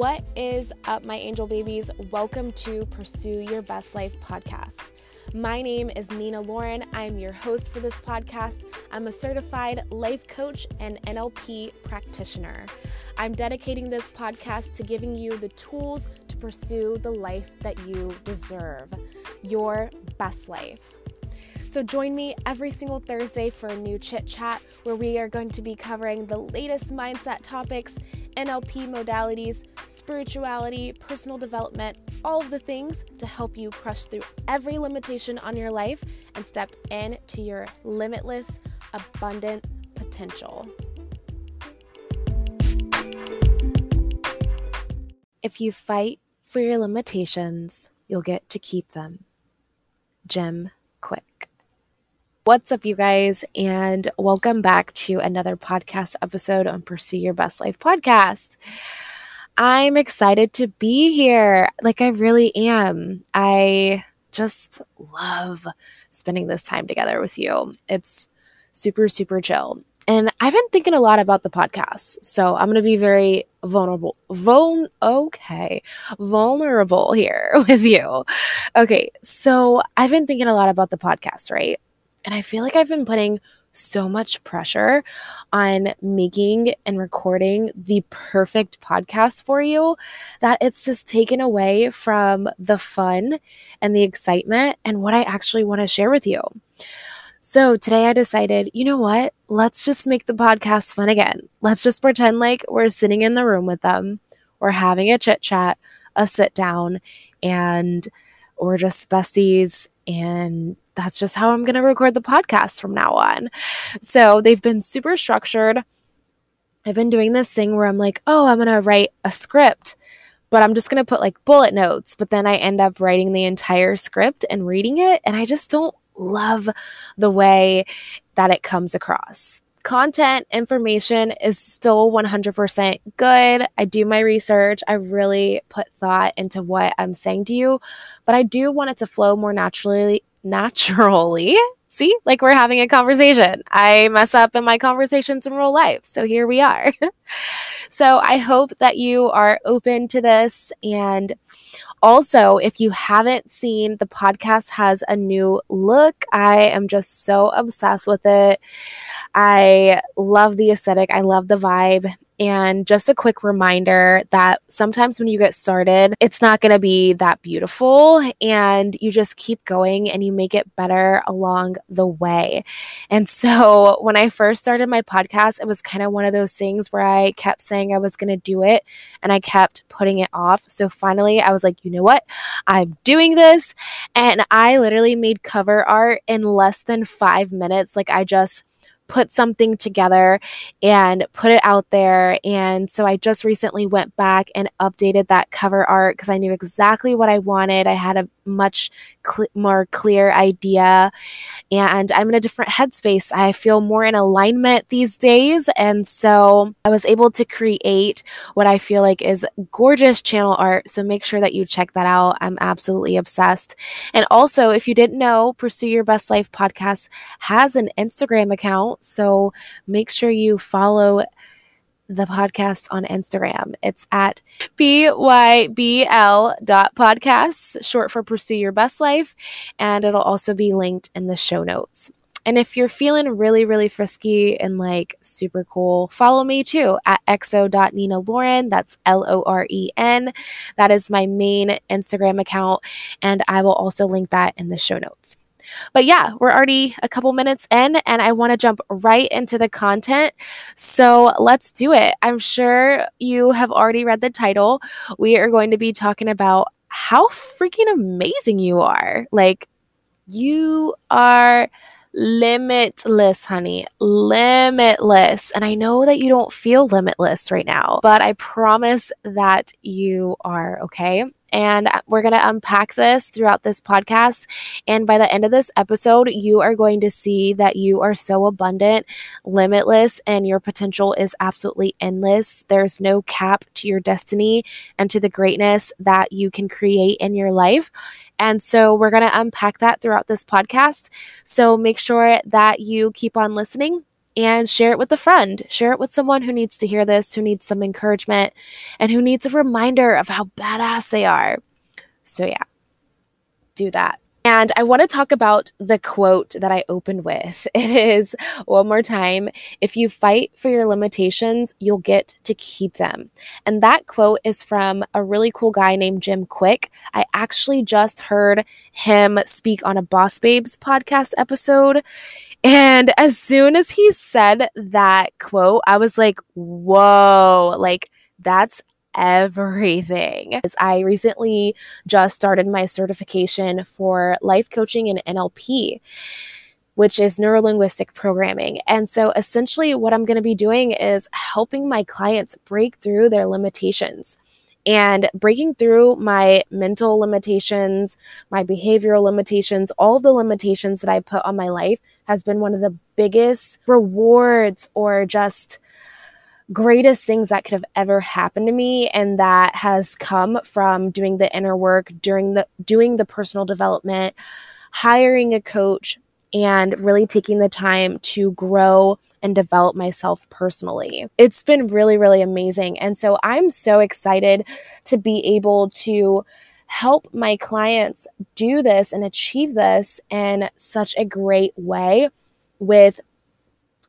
What is up, my angel babies? Welcome to Pursue Your Best Life podcast. My name is Nina Loren. I'm your host for this podcast. I'm a certified life coach and NLP practitioner. I'm dedicating this podcast to giving you the tools to pursue the life that you deserve, your best life. So join me every single Thursday for a new chit chat where we are going to be covering the latest mindset topics, NLP modalities, spirituality, personal development, all of the things to help you crush through every limitation on your life and step into your limitless, abundant potential. If you fight for your limitations, you'll get to keep them. Jim Kwik. What's up, you guys, and welcome back to another podcast episode on Pursue Your Best Life podcast. I'm excited to be here. Like, I really am. I just love spending this time together with you. It's super, super chill. And I've been thinking a lot about the podcast. So I'm going to be very vulnerable. Vul- okay. Vulnerable here with you. Okay. So I've been thinking a lot about the podcast, right? And I feel like I've been putting so much pressure on making and recording the perfect podcast for you that it's just taken away from the fun and the excitement and what I actually want to share with you. So today I decided, you know what? Let's just make the podcast fun again. Let's just pretend like we're sitting in the room with them, we're having a chit chat, a sit down, and we're just besties and that's just how I'm going to record the podcast from now on. So they've been super structured. I've been doing this thing where I'm like, oh, I'm going to write a script, but I'm just going to put like bullet notes. But then I end up writing the entire script and reading it. And I just don't love the way that it comes across. Content information is still 100% good. I do my research. I really put thought into what I'm saying to you, but I do want it to flow more naturally naturally. See, like we're having a conversation. I mess up in my conversations in real life. So here we are. so I hope that you are open to this. And also, if you haven't seen, the podcast has a new look. I am just so obsessed with it. I love the aesthetic, I love the vibe. And just a quick reminder that sometimes when you get started, it's not going to be that beautiful. And you just keep going and you make it better along the way. And so when I first started my podcast, it was kind of one of those things where I kept saying I was going to do it and I kept putting it off. So finally, I was like, you know what? I'm doing this. And I literally made cover art in less than five minutes. Like, I just put something together and put it out there. And so I just recently went back and updated that cover art because I knew exactly what I wanted. I had a much cl- more clear idea and I'm in a different headspace. I feel more in alignment these days. And so I was able to create what I feel like is gorgeous channel art. So make sure that you check that out. I'm absolutely obsessed. And also, if you didn't know, Pursue Your Best Life podcast has an Instagram account. So make sure you follow the podcast on Instagram. It's at PYBL dot podcasts, short for Pursue Your Best Life. And it'll also be linked in the show notes. And if you're feeling really, really frisky and like super cool, follow me too at xo.nina Loren. That's L O R E N. That is my main Instagram account. And I will also link that in the show notes. But yeah, we're already a couple minutes in and I want to jump right into the content. So let's do it. I'm sure you have already read the title. We are going to be talking about how freaking amazing you are. Like, you are limitless, honey. Limitless. And I know that you don't feel limitless right now, but I promise that you are, okay? And we're going to unpack this throughout this podcast. And by the end of this episode, you are going to see that you are so abundant, limitless, and your potential is absolutely endless. There's no cap to your destiny and to the greatness that you can create in your life. And so we're going to unpack that throughout this podcast. So make sure that you keep on listening and share it with a friend. Share it with someone who needs to hear this, who needs some encouragement, and who needs a reminder of how badass they are. So, yeah, do that. And I want to talk about the quote that I opened with. It is one more time if you fight for your limitations, you'll get to keep them. And that quote is from a really cool guy named Jim Kwik. I actually just heard him speak on a Boss Babes podcast episode. And as soon as he said that quote, I was like, whoa, like that's everything. I recently just started my certification for life coaching and NLP which is neurolinguistic programming. And so essentially, what I'm going to be doing is helping my clients break through their limitations and breaking through my mental limitations, my behavioral limitations, all the limitations that I put on my life has been one of the biggest rewards or just greatest things that could have ever happened to me and that has come from doing the inner work during the doing the personal development hiring a coach and really taking the time to grow and develop myself personally. It's been really really amazing and so I'm so excited to be able to help my clients do this and achieve this in such a great way with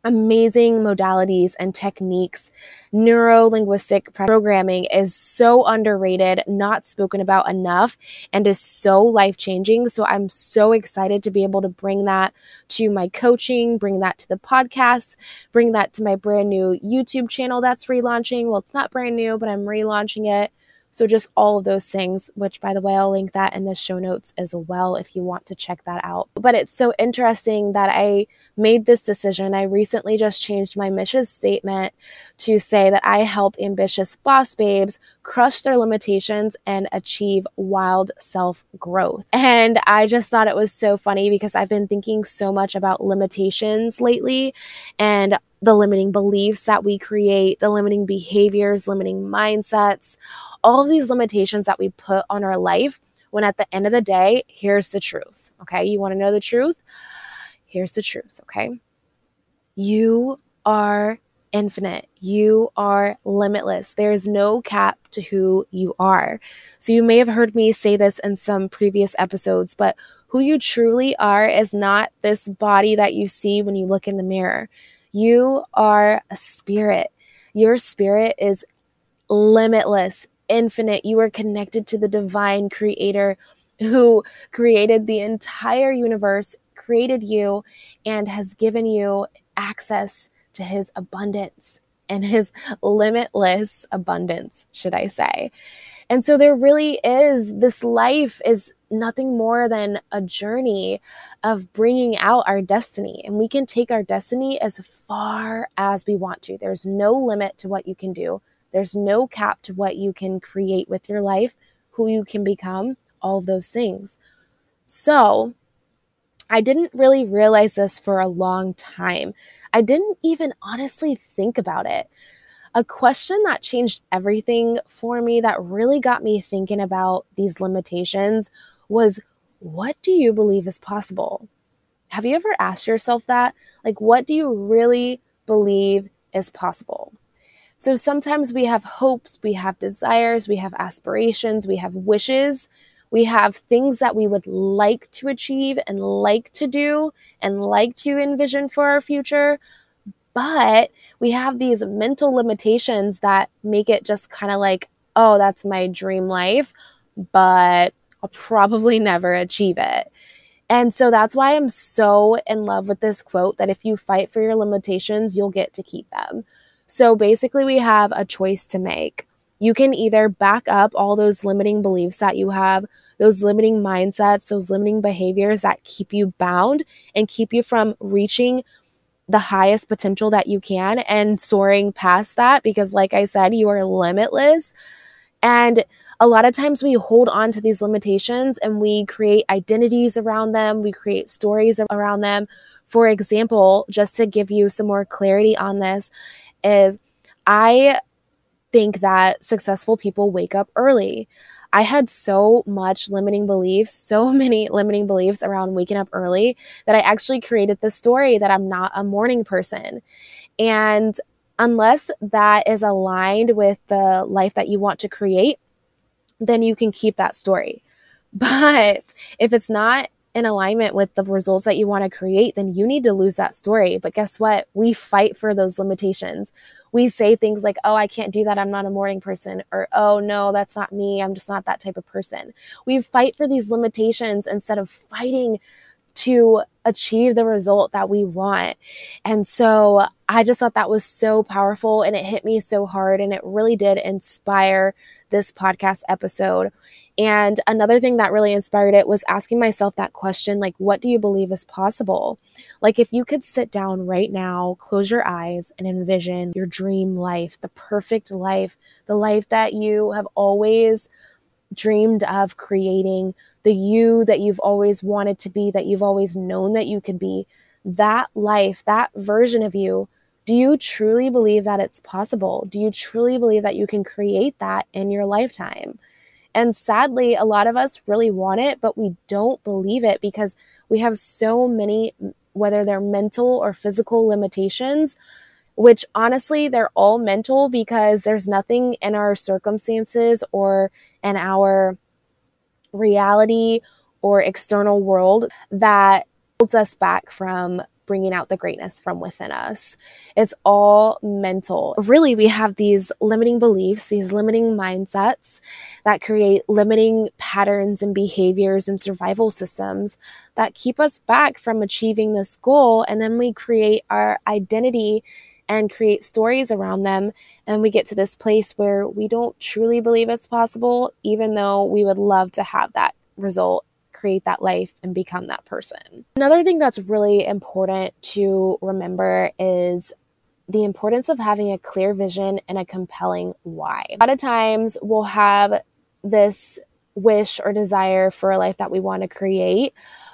amazing modalities and techniques. Neuro linguistic programming is so underrated, not spoken about enough, and is so life changing. So I'm so excited to be able to bring that to my coaching, bring that to the podcast, bring that to my brand new YouTube channel that's relaunching. Well, it's not brand new, but I'm relaunching it. So, just all of those things, which by the way, I'll link that in the show notes as well if you want to check that out. But it's so interesting that I made this decision. I recently just changed my mission statement to say that I help ambitious boss babes crush their limitations and achieve wild self growth. And I just thought it was so funny because I've been thinking so much about limitations lately and the limiting beliefs that we create, the limiting behaviors, limiting mindsets, all of these limitations that we put on our life. When at the end of the day, here's the truth. Okay. You want to know the truth? Here's the truth. Okay. You are infinite. You are limitless. There is no cap to who you are. So, you may have heard me say this in some previous episodes, but who you truly are is not this body that you see when you look in the mirror. You are a spirit. Your spirit is limitless, infinite. You are connected to the divine creator who created the entire universe, created you, and has given you access to his abundance and his limitless abundance, should I say. And so there really is this life is nothing more than a journey of bringing out our destiny. And we can take our destiny as far as we want to. There's no limit to what you can do, there's no cap to what you can create with your life, who you can become, all of those things. So, I didn't really realize this for a long time. I didn't even honestly think about it. A question that changed everything for me, that really got me thinking about these limitations, was what do you believe is possible? Have you ever asked yourself that? Like, what do you really believe is possible? So sometimes we have hopes, we have desires, we have aspirations, we have wishes, we have things that we would like to achieve and like to do and like to envision for our future. But we have these mental limitations that make it just kind of like, oh, that's my dream life, but I'll probably never achieve it. And so that's why I'm so in love with this quote that if you fight for your limitations, you'll get to keep them. So basically, we have a choice to make. You can either back up all those limiting beliefs that you have, those limiting mindsets, those limiting behaviors that keep you bound and keep you from reaching the highest potential that you can and soaring past that because, like I said, you are limitless. And a lot of times we hold on to these limitations and we create identities around them, we create stories around them. For example, just to give you some more clarity on this, is I think that successful people wake up early. I had so much limiting beliefs, so many limiting beliefs around waking up early that I actually created the story that I'm not a morning person. And unless that is aligned with the life that you want to create, then you can keep that story. But if it's not in alignment with the results that you want to create, then you need to lose that story. But guess what? We fight for those limitations. We say things like, oh, I can't do that. I'm not a morning person. Or, oh, no, that's not me. I'm just not that type of person. We fight for these limitations instead of fighting to achieve the result that we want. And so I just thought that was so powerful and it hit me so hard and it really did inspire this podcast episode. And another thing that really inspired it was asking myself that question like, what do you believe is possible? Like, if you could sit down right now, close your eyes, and envision your dream life, the perfect life, the life that you have always dreamed of creating, the you that you've always wanted to be, that you've always known that you could be, that life, that version of you, do you truly believe that it's possible? Do you truly believe that you can create that in your lifetime? And sadly, a lot of us really want it, but we don't believe it because we have so many, whether they're mental or physical limitations, which honestly, they're all mental because there's nothing in our circumstances or in our reality or external world that holds us back from bringing out the greatness from within us. It's all mental. Really, we have these limiting beliefs, these limiting mindsets that create limiting patterns and behaviors and survival systems that keep us back from achieving this goal. And then we create our identity and create stories around them. And we get to this place where we don't truly believe it's possible, even though we would love to have that result create that life and become that person. Another thing that's really important to remember is the importance of having a clear vision and a compelling why. A lot of times we'll have this wish or desire for a life that we want to create,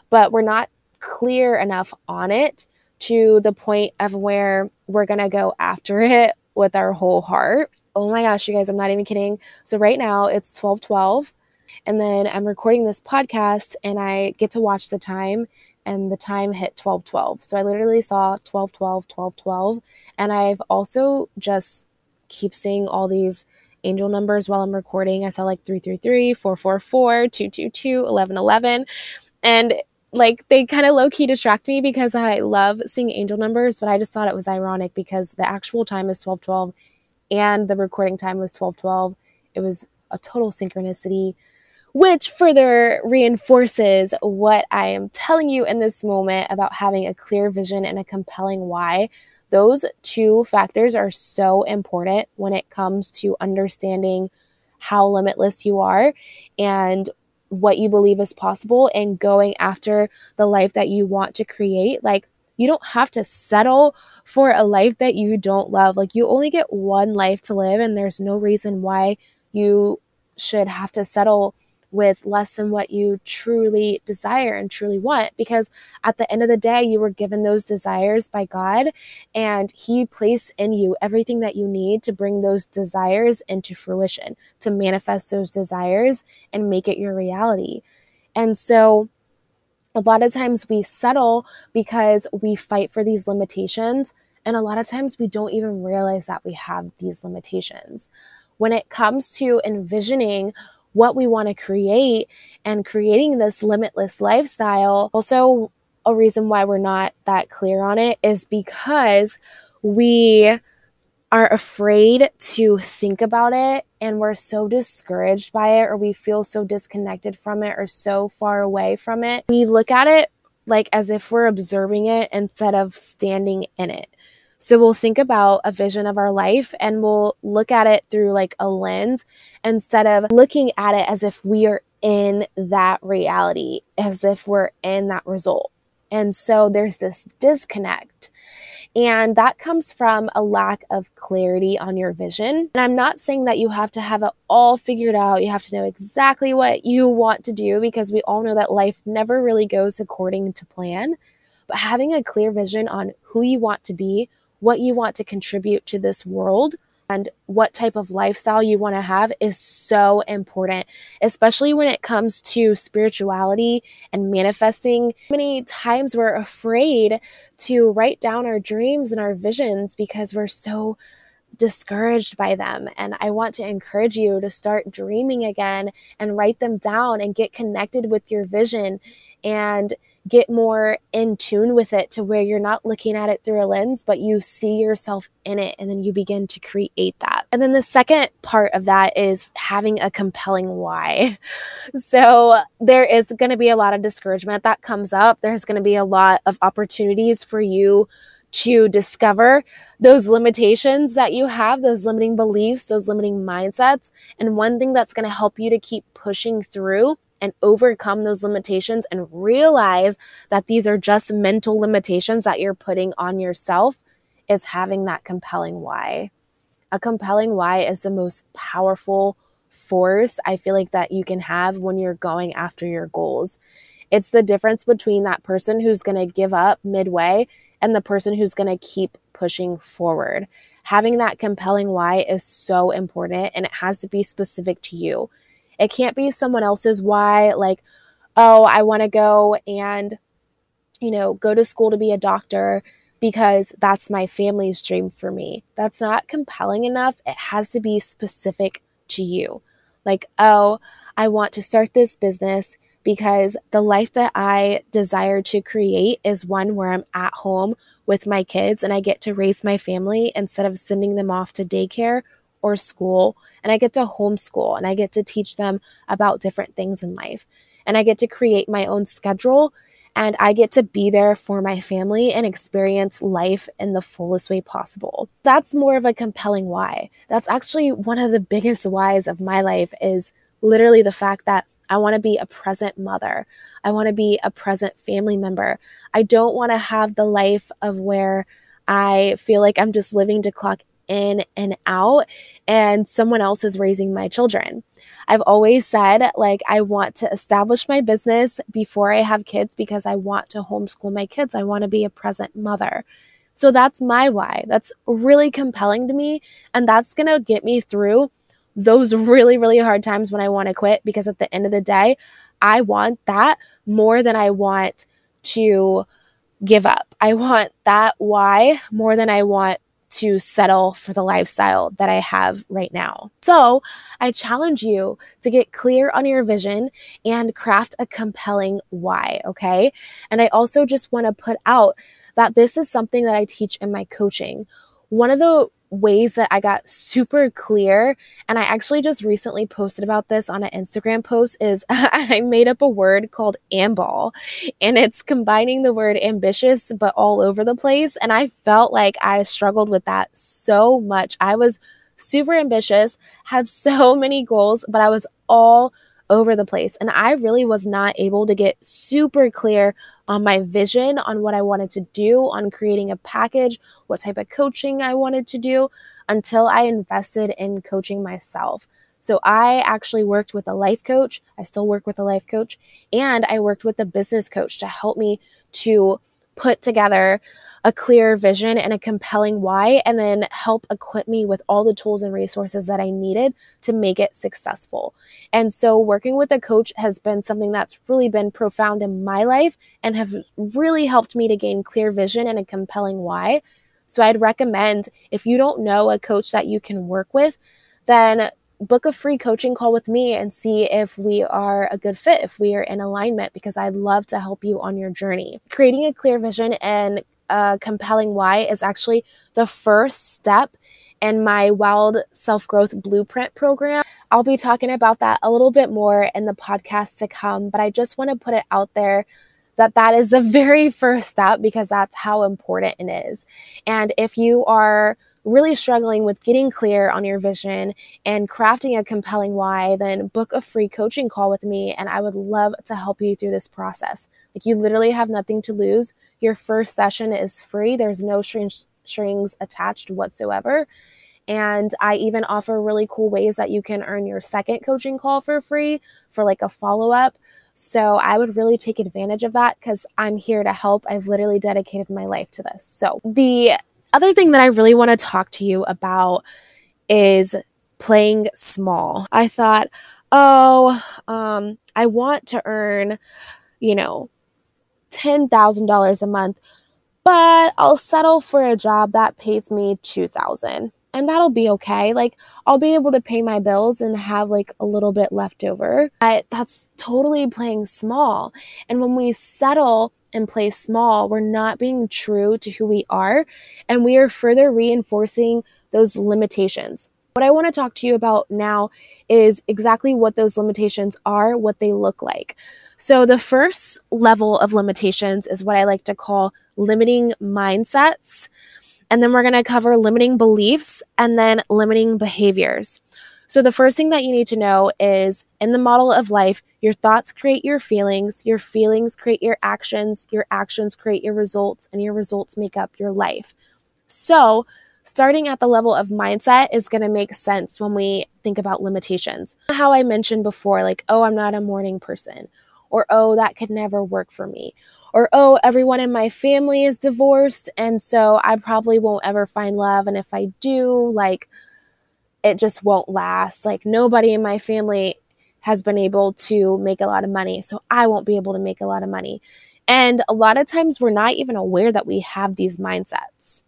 but we're not clear enough on it to the point of where we're going to go after it with our whole heart. Oh my gosh, you guys, I'm not even kidding. So right now it's 1212 and then I'm recording this podcast and I get to watch the time and the time hit 1212. So I literally saw 1212, 1212. And I've also just keep seeing all these angel numbers while I'm recording. I saw like 333, 444, 222, 1111. And like they kind of low key distract me because I love seeing angel numbers, but I just thought it was ironic because the actual time is 1212 and the recording time was 1212. It was a total synchronicity which further reinforces what I am telling you in this moment about having a clear vision and a compelling why. Those two factors are so important when it comes to understanding how limitless you are and what you believe is possible and going after the life that you want to create. Like, you don't have to settle for a life that you don't love. Like, you only get one life to live, and there's no reason why you should have to settle with less than what you truly desire and truly want. Because at the end of the day, you were given those desires by God, and He placed in you everything that you need to bring those desires into fruition, to manifest those desires and make it your reality. And so, a lot of times we settle because we fight for these limitations. And a lot of times we don't even realize that we have these limitations. When it comes to envisioning what we want to create and creating this limitless lifestyle. Also, a reason why we're not that clear on it is because we are afraid to think about it and we're so discouraged by it or we feel so disconnected from it or so far away from it. We look at it like as if we're observing it instead of standing in it. So we'll think about a vision of our life and we'll look at it through like a lens instead of looking at it as if we are in that reality, as if we're in that result. And so there's this disconnect. And that comes from a lack of clarity on your vision. And I'm not saying that you have to have it all figured out. You have to know exactly what you want to do because we all know that life never really goes according to plan. But having a clear vision on who you want to be, what you want to contribute to this world, and what type of lifestyle you want to have is so important, especially when it comes to spirituality and manifesting. Many times we're afraid to write down our dreams and our visions because we're so discouraged by them. And I want to encourage you to start dreaming again and write them down and get connected with your vision and get more in tune with it to where you're not looking at it through a lens, but you see yourself in it and then you begin to create that. And then the second part of that is having a compelling why. So there is going to be a lot of discouragement that comes up. There's going to be a lot of opportunities for you to discover those limitations that you have, those limiting beliefs, those limiting mindsets. And one thing that's going to help you to keep pushing through and overcome those limitations and realize that these are just mental limitations that you're putting on yourself is having that compelling why. A compelling why is the most powerful force I feel like that you can have when you're going after your goals. It's the difference between that person who's going to give up midway and the person who's going to keep pushing forward. Having that compelling why is so important and it has to be specific to you. It can't be someone else's why, like, oh, I want to go and, you know, go to school to be a doctor because that's my family's dream for me. That's not compelling enough. It has to be specific to you. Like, oh, I want to start this business because the life that I desire to create is one where I'm at home with my kids and I get to raise my family instead of sending them off to daycare or school. And I get to homeschool and I get to teach them about different things in life. And I get to create my own schedule and I get to be there for my family and experience life in the fullest way possible. That's more of a compelling why. That's actually one of the biggest whys of my life is literally the fact that I want to be a present mother. I want to be a present family member. I don't want to have the life of where I feel like I'm just living to clock in and out and someone else is raising my children. I've always said, like, I want to establish my business before I have kids because I want to homeschool my kids. I want to be a present mother. So that's my why. That's really compelling to me. And that's going to get me through those really, really hard times when I want to quit because at the end of the day, I want that more than I want to give up. I want that why more than I want to settle for the lifestyle that I have right now. So I challenge you to get clear on your vision and craft a compelling why, okay? And I also just want to put out that this is something that I teach in my coaching. One of the ways that I got super clear, and I actually just recently posted about this on an Instagram post, is I made up a word called amball, and it's combining the word ambitious but all over the place. And I felt like I struggled with that so much. I was super ambitious, had so many goals, but I was all over the place. And I really was not able to get super clear on my vision, on what I wanted to do, on creating a package, what type of coaching I wanted to do until I invested in coaching myself. So I actually worked with a life coach. I still work with a life coach. And I worked with a business coach to help me to put together a clear vision and a compelling why, and then help equip me with all the tools and resources that I needed to make it successful. And so, working with a coach has been something that's really been profound in my life and have really helped me to gain clear vision and a compelling why. So, I'd recommend if you don't know a coach that you can work with, then book a free coaching call with me and see if we are a good fit, if we are in alignment, because I'd love to help you on your journey. Creating a clear vision and a compelling why is actually the first step in my wild self growth blueprint program. I'll be talking about that a little bit more in the podcast to come, but I just want to put it out there that that is the very first step because that's how important it is. And if you are really struggling with getting clear on your vision and crafting a compelling why, then book a free coaching call with me and I would love to help you through this process. Like you literally have nothing to lose. Your first session is free. There's no strings strings attached whatsoever. And I even offer really cool ways that you can earn your second coaching call for free for like a follow up. So I would really take advantage of that because I'm here to help. I've literally dedicated my life to this. So the other thing that I really want to talk to you about is playing small. I thought, oh, um, I want to earn, you know, $10,000 a month, but I'll settle for a job that pays me 2000 and that'll be okay. Like I'll be able to pay my bills and have like a little bit left over. But that's totally playing small. And when we settle and play small, we're not being true to who we are and we are further reinforcing those limitations. What I want to talk to you about now is exactly what those limitations are, what they look like. So, the first level of limitations is what I like to call limiting mindsets. And then we're going to cover limiting beliefs and then limiting behaviors. So, the first thing that you need to know is in the model of life, your thoughts create your feelings, your feelings create your actions, your actions create your results, and your results make up your life. So, starting at the level of mindset is going to make sense when we think about limitations. How I mentioned before, like, oh, I'm not a morning person, or oh, that could never work for me, or oh, everyone in my family is divorced, and so I probably won't ever find love. And if I do, like, it just won't last. Like, nobody in my family has been able to make a lot of money, so I won't be able to make a lot of money. And a lot of times we're not even aware that we have these mindsets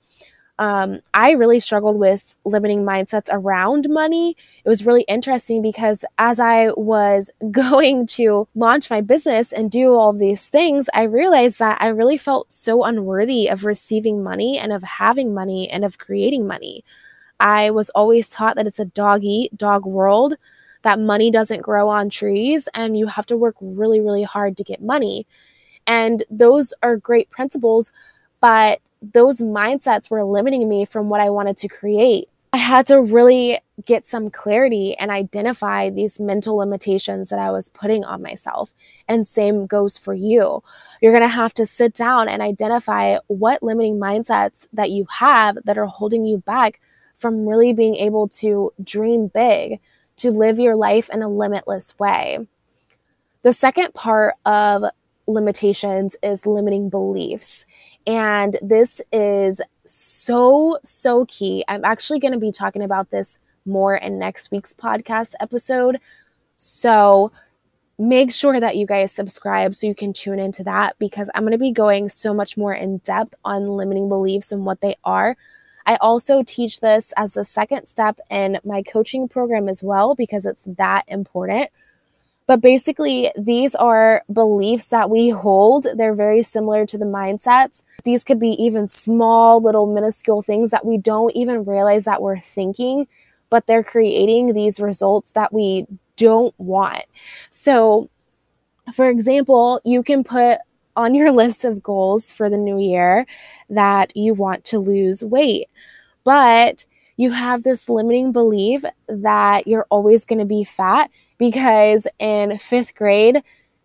um, I really struggled with limiting mindsets around money. It was really interesting because as I was going to launch my business and do all these things, I realized that I really felt so unworthy of receiving money and of having money and of creating money. I was always taught that it's a dog eat dog world, that money doesn't grow on trees, and you have to work really, really hard to get money. And those are great principles, but those mindsets were limiting me from what I wanted to create. I had to really get some clarity and identify these mental limitations that I was putting on myself. And same goes for you. You're going to have to sit down and identify what limiting mindsets that you have that are holding you back from really being able to dream big, to live your life in a limitless way. The second part of limitations is limiting beliefs. And this is so, so key. I'm actually going to be talking about this more in next week's podcast episode. So make sure that you guys subscribe so you can tune into that because I'm going to be going so much more in depth on limiting beliefs and what they are. I also teach this as the second step in my coaching program as well because it's that important. But basically, these are beliefs that we hold. They're very similar to the mindsets. These could be even small, little, minuscule things that we don't even realize that we're thinking, but they're creating these results that we don't want. So, for example, you can put on your list of goals for the new year that you want to lose weight, but you have this limiting belief that you're always going to be fat because in fifth grade,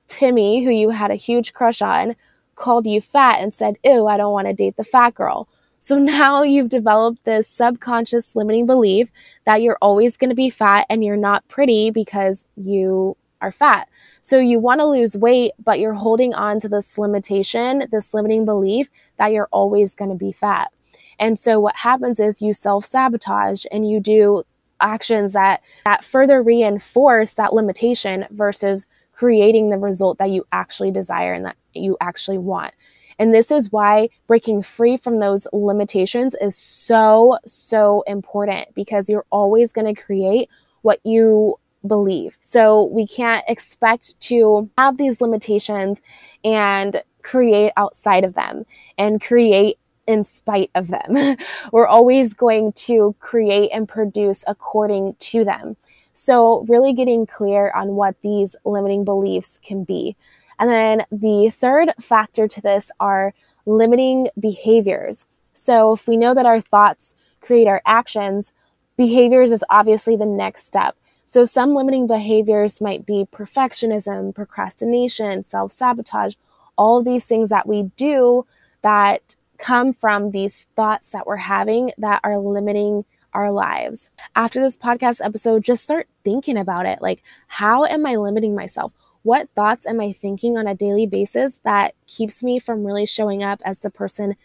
Timmy, who you had a huge crush on, called you fat and said, Ew, I don't want to date the fat girl. So now you've developed this subconscious limiting belief that you're always going to be fat and you're not pretty because you are fat. So you want to lose weight, but you're holding on to this limitation, this limiting belief that you're always going to be fat. And so what happens is you self sabotage and you do actions that that further reinforce that limitation versus creating the result that you actually desire and that you actually want. And this is why breaking free from those limitations is so, so important because you're always going to create what you believe. So we can't expect to have these limitations and create outside of them and create in spite of them. We're always going to create and produce according to them. So, really getting clear on what these limiting beliefs can be. And then the third factor to this are limiting behaviors. So, if we know that our thoughts create our actions, behaviors is obviously the next step. So, some limiting behaviors might be perfectionism, procrastination, self sabotage, all these things that we do that come from these thoughts that we're having that are limiting our lives. After this podcast episode, just start thinking about it. Like, how am I limiting myself? What thoughts am I thinking on a daily basis that keeps me from really showing up as the person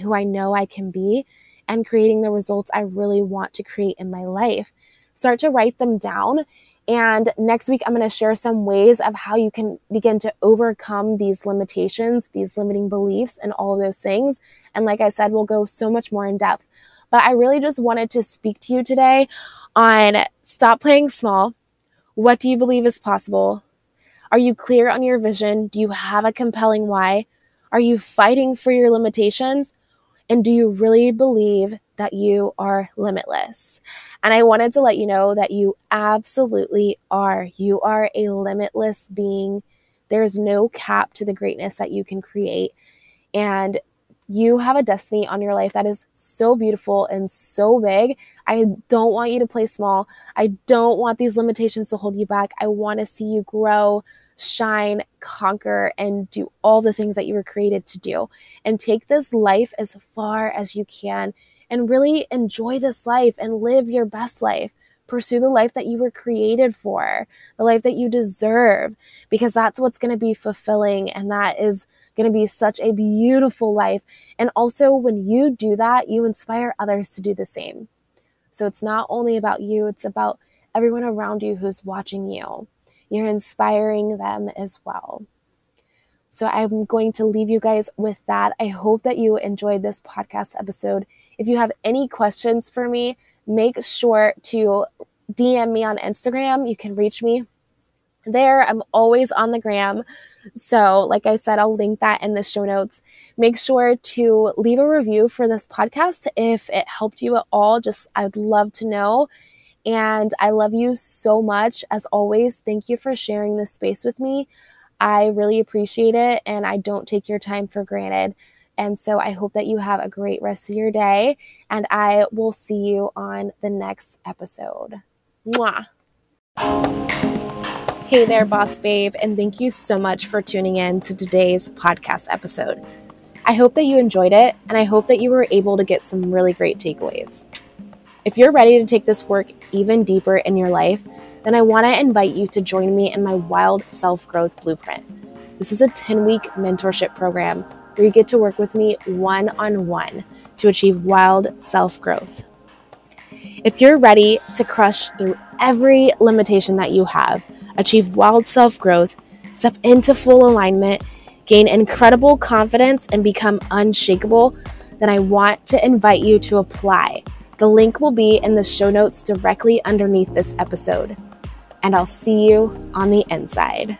who I know I can be? and creating the results I really want to create in my life. Start to write them down. And next week, I'm going to share some ways of how you can begin to overcome these limitations, these limiting beliefs, and all of those things. And like I said, we'll go so much more in depth. But I really just wanted to speak to you today on stop playing small. What do you believe is possible? Are you clear on your vision? Do you have a compelling why? Are you fighting for your limitations? And do you really believe that you are limitless? And I wanted to let you know that you absolutely are. You are a limitless being. There's no cap to the greatness that you can create. And you have a destiny on your life that is so beautiful and so big. I don't want you to play small. I don't want these limitations to hold you back. I want to see you grow, shine, conquer, and do all the things that you were created to do. And take this life as far as you can and really enjoy this life and live your best life. Pursue the life that you were created for, the life that you deserve, because that's what's going to be fulfilling and that is going to be such a beautiful life. And also, when you do that, you inspire others to do the same. So it's not only about you, it's about everyone around you who's watching you. You're inspiring them as well. So I'm going to leave you guys with that. I hope that you enjoyed this podcast episode. If you have any questions for me, make sure to DM me on Instagram. You can reach me there. I'm always on the gram. So, like I said, I'll link that in the show notes. Make sure to leave a review for this podcast if it helped you at all. Just, I'd love to know. And I love you so much. As always, thank you for sharing this space with me. I really appreciate it, and I don't take your time for granted. And so I hope that you have a great rest of your day, and I will see you on the next episode. Mwah. Hey there, boss babe, and thank you so much for tuning in to today's podcast episode. I hope that you enjoyed it, and I hope that you were able to get some really great takeaways. If you're ready to take this work even deeper in your life, then I want to invite you to join me in my Wild Self Growth Blueprint. This is a 10 week mentorship program where you get to work with me one on one to achieve wild self growth. If you're ready to crush through every limitation that you have, achieve wild self growth, step into full alignment, gain incredible confidence, and become unshakable, then I want to invite you to apply. The link will be in the show notes directly underneath this episode. And I'll see you on the inside.